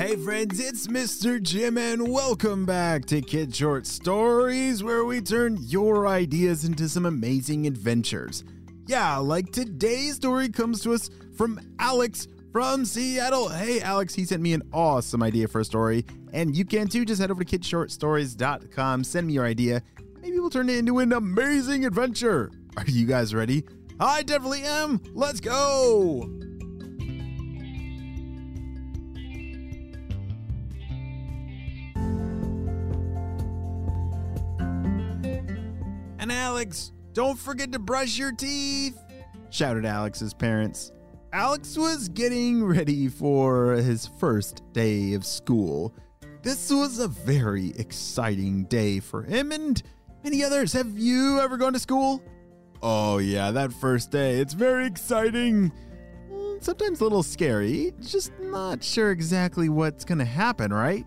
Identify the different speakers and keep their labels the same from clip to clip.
Speaker 1: Hey friends, it's Mr. Jim and welcome back to Kid Short Stories where we turn your ideas into some amazing adventures. Yeah, like today's story comes to us from Alex from Seattle. Hey Alex, he sent me an awesome idea for a story and you can too. Just head over to kidshortstories.com, send me your idea. Maybe we'll turn it into an amazing adventure. Are you guys ready? I definitely am. Let's go. And Alex, don't forget to brush your teeth, shouted Alex's parents. Alex was getting ready for his first day of school. This was a very exciting day for him and many others. Have you ever gone to school? Oh, yeah, that first day. It's very exciting. Mm, Sometimes a little scary. Just not sure exactly what's going to happen, right?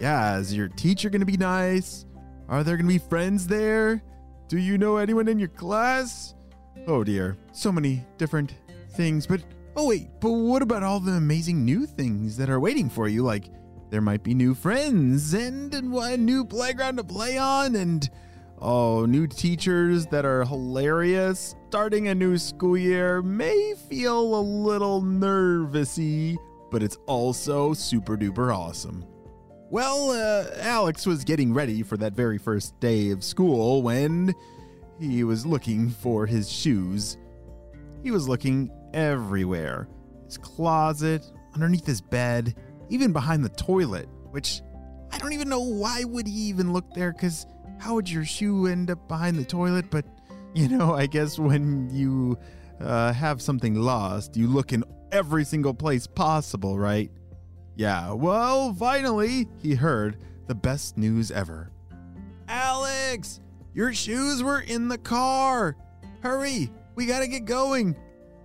Speaker 1: Yeah, is your teacher going to be nice? Are there going to be friends there? Do you know anyone in your class? Oh dear, so many different things. But oh, wait, but what about all the amazing new things that are waiting for you? Like, there might be new friends and, a new playground to play on, and oh, new teachers that are hilarious. Starting a new school year may feel a little nervousy, but it's also super duper awesome. Well, uh, Alex was getting ready for that very first day of school when he was looking for his shoes. He was looking everywhere his closet, underneath his bed, even behind the toilet, which I don't even know why would he even look there cuz how would your shoe end up behind the toilet but you know, I guess when you uh, have something lost, you look in every single place possible, right? Yeah, well, finally, he heard the best news ever. Alex, your shoes were in the car. Hurry, we gotta get going.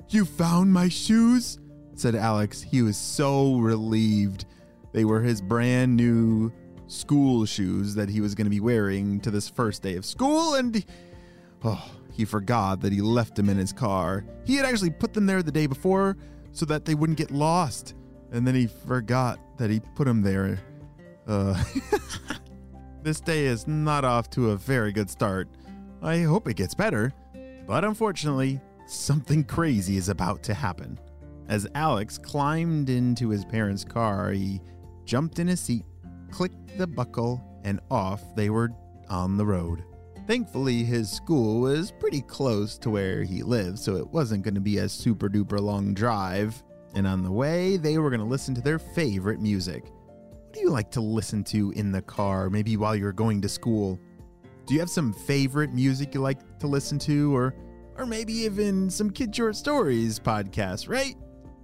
Speaker 1: You found my shoes? said Alex. He was so relieved. They were his brand new school shoes that he was going to be wearing to this first day of school, and oh, he forgot that he left them in his car. He had actually put them there the day before so that they wouldn't get lost, and then he forgot that he put him there. Uh, this day is not off to a very good start. I hope it gets better, but unfortunately, something crazy is about to happen. As Alex climbed into his parents' car, he jumped in his seat, clicked the buckle, and off they were on the road. Thankfully, his school was pretty close to where he lived, so it wasn't going to be a super duper long drive. And on the way, they were going to listen to their favorite music. What do you like to listen to in the car, maybe while you're going to school? Do you have some favorite music you like to listen to, or, or maybe even some kid short stories podcast, right?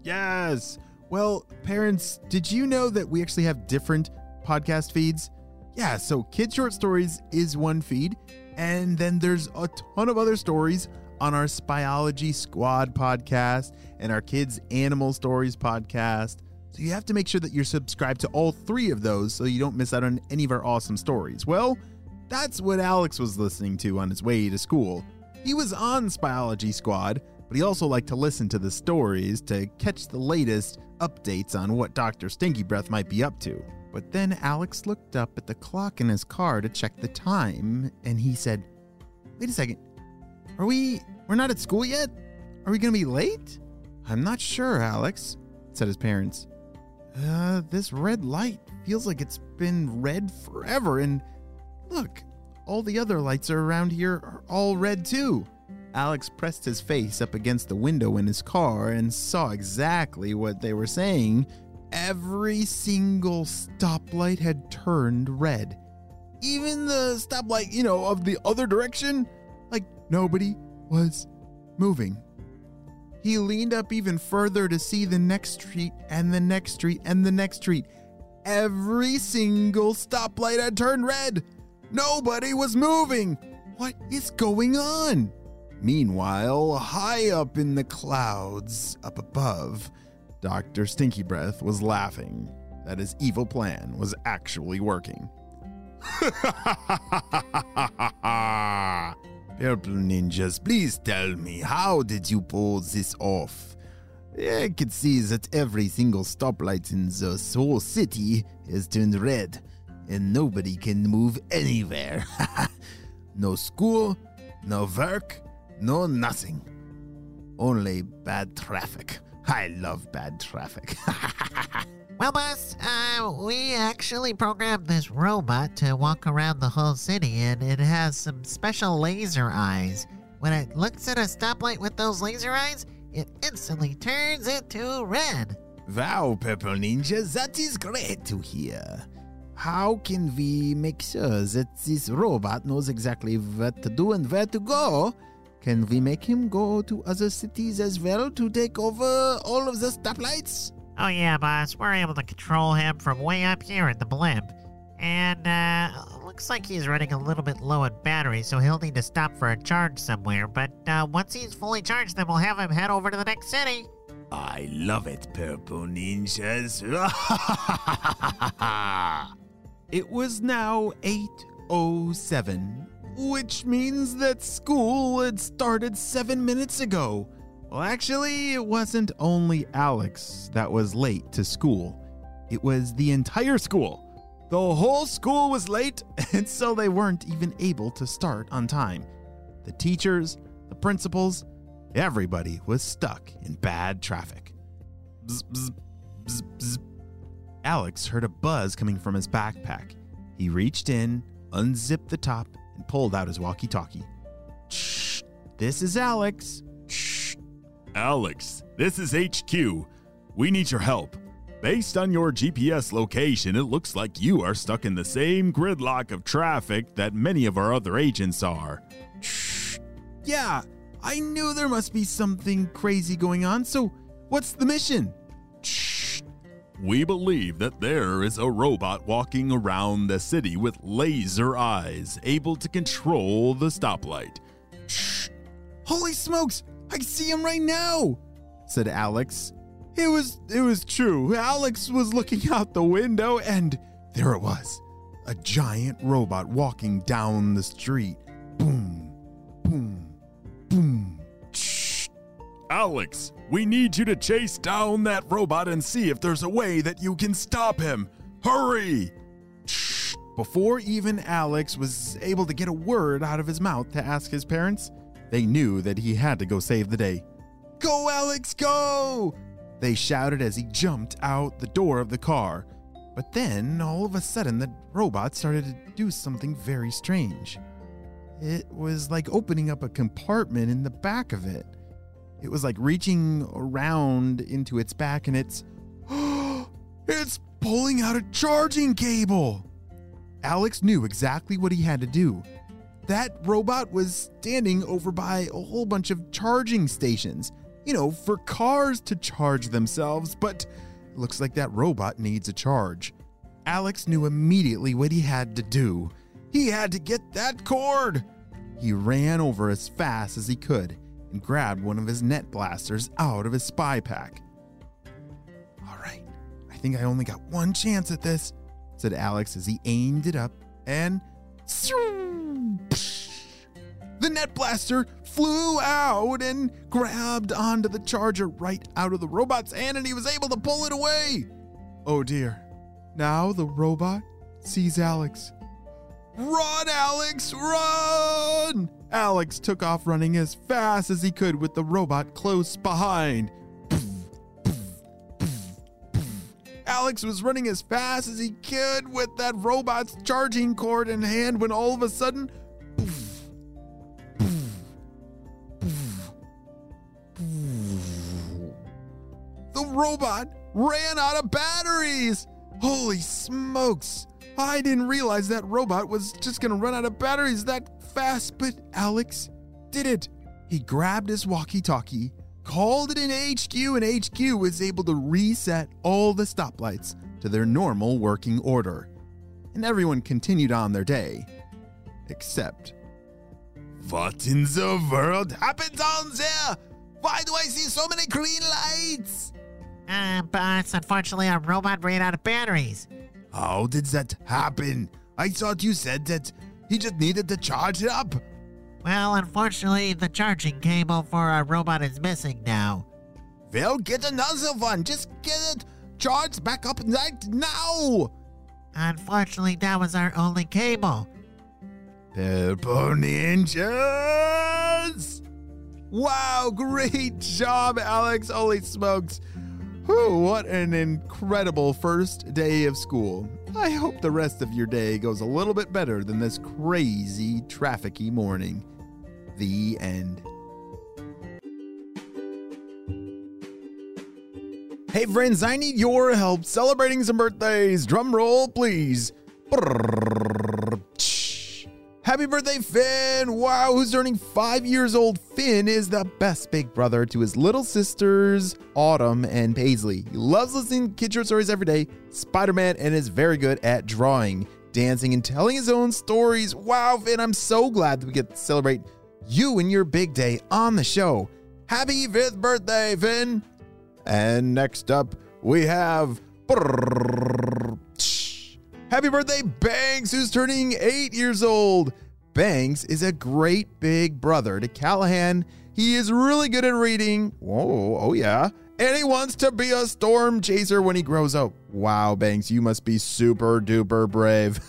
Speaker 1: Yes. Well, parents, did you know that we actually have different podcast feeds? Yeah, so Kid Short Stories is one feed, and then there's a ton of other stories on our Spyology Squad podcast and our Kids Animal Stories podcast. So you have to make sure that you're subscribed to all three of those so you don't miss out on any of our awesome stories. Well, that's what Alex was listening to on his way to school. He was on Spyology Squad, but he also liked to listen to the stories to catch the latest updates on what Dr. Stinky Breath might be up to. But then Alex looked up at the clock in his car to check the time, and he said, Wait a second. Are we. We're not at school yet? Are we gonna be late? I'm not sure, Alex, said his parents. Uh, this red light feels like it's been red forever, and look, all the other lights are around here are all red too. Alex pressed his face up against the window in his car and saw exactly what they were saying. Every single stoplight had turned red. Even the stoplight, you know, of the other direction, like nobody was moving. He leaned up even further to see the next street and the next street and the next street. Every single stoplight had turned red. Nobody was moving. What is going on? Meanwhile, high up in the clouds, up above, Dr. Stinky Breath was laughing that his evil plan was actually working. Purple ninjas, please tell me, how did you pull this off? I can see that every single stoplight in the whole city is turned red, and nobody can move anywhere. no school, no work, no nothing. Only bad traffic. I love bad traffic.
Speaker 2: Well, boss, uh, we actually programmed this robot to walk around the whole city, and it has some special laser eyes. When it looks at a stoplight with those laser eyes, it instantly turns it to red.
Speaker 1: wow, Purple Ninja, that is great to hear. How can we make sure that this robot knows exactly what to do and where to go? Can we make him go to other cities as well to take over all of the stoplights?
Speaker 2: Oh, yeah, boss, we're able to control him from way up here in the blimp. And, uh, looks like he's running a little bit low on battery, so he'll need to stop for a charge somewhere. But, uh, once he's fully charged, then we'll have him head over to the next city.
Speaker 1: I love it, Purple Ninjas. it was now 8.07, which means that school had started seven minutes ago. Well, actually, it wasn't only Alex that was late to school. It was the entire school. The whole school was late, and so they weren't even able to start on time. The teachers, the principals, everybody was stuck in bad traffic. Bzz, bzz, bzz, bzz. Alex heard a buzz coming from his backpack. He reached in, unzipped the top, and pulled out his walkie talkie. This is Alex.
Speaker 3: Alex, this is HQ. We need your help. Based on your GPS location, it looks like you are stuck in the same gridlock of traffic that many of our other agents are.
Speaker 1: Shh. Yeah, I knew there must be something crazy going on, so what's the mission?
Speaker 3: Shh. We believe that there is a robot walking around the city with laser eyes, able to control the stoplight.
Speaker 1: Shh. Holy smokes, I see him right now, said Alex. It was it was true. Alex was looking out the window and there it was. A giant robot walking down the street. Boom. Boom. Boom.
Speaker 3: Shh. Alex, we need you to chase down that robot and see if there's a way that you can stop him. Hurry!
Speaker 1: Shh. Before even Alex was able to get a word out of his mouth to ask his parents, they knew that he had to go save the day. Go, Alex, go! They shouted as he jumped out the door of the car. But then, all of a sudden, the robot started to do something very strange. It was like opening up a compartment in the back of it. It was like reaching around into its back and it's. it's pulling out a charging cable! Alex knew exactly what he had to do. That robot was standing over by a whole bunch of charging stations, you know, for cars to charge themselves, but looks like that robot needs a charge. Alex knew immediately what he had to do. He had to get that cord! He ran over as fast as he could and grabbed one of his net blasters out of his spy pack. All right, I think I only got one chance at this, said Alex as he aimed it up and. The net blaster flew out and grabbed onto the charger right out of the robot's hand, and he was able to pull it away. Oh dear. Now the robot sees Alex. Run, Alex, run! Alex took off running as fast as he could with the robot close behind. Alex was running as fast as he could with that robot's charging cord in hand when all of a sudden, robot ran out of batteries. Holy smokes! I didn't realize that robot was just gonna run out of batteries that fast, but Alex did it. He grabbed his walkie talkie, called it in HQ, and HQ was able to reset all the stoplights to their normal working order. And everyone continued on their day. Except. What in the world happened down there? Why do I see so many green lights?
Speaker 2: Uh, boss, unfortunately, our robot ran out of batteries.
Speaker 1: How did that happen? I thought you said that he just needed to charge it up.
Speaker 2: Well, unfortunately, the charging cable for our robot is missing now.
Speaker 1: Phil, get another one. Just get it charged back up right now.
Speaker 2: Unfortunately, that was our only cable.
Speaker 1: Purple Ninjas! Wow, great job, Alex. Holy smokes. Whew, what an incredible first day of school. I hope the rest of your day goes a little bit better than this crazy, trafficy morning. The end. Hey, friends, I need your help celebrating some birthdays. Drum roll, please. Happy birthday, Finn! Wow, who's turning five years old? Finn is the best big brother to his little sisters, Autumn and Paisley. He loves listening to kid short stories every day, Spider Man, and is very good at drawing, dancing, and telling his own stories. Wow, Finn, I'm so glad that we get to celebrate you and your big day on the show. Happy fifth birthday, Finn! And next up, we have. Happy birthday, Banks, who's turning eight years old. Banks is a great big brother to Callahan. He is really good at reading. Whoa, oh yeah. And he wants to be a storm chaser when he grows up. Wow, Banks, you must be super duper brave.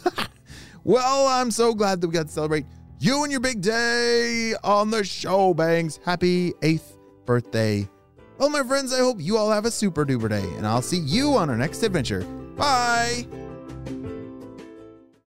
Speaker 1: well, I'm so glad that we got to celebrate you and your big day on the show, Banks. Happy eighth birthday. Well, my friends, I hope you all have a super duper day, and I'll see you on our next adventure. Bye.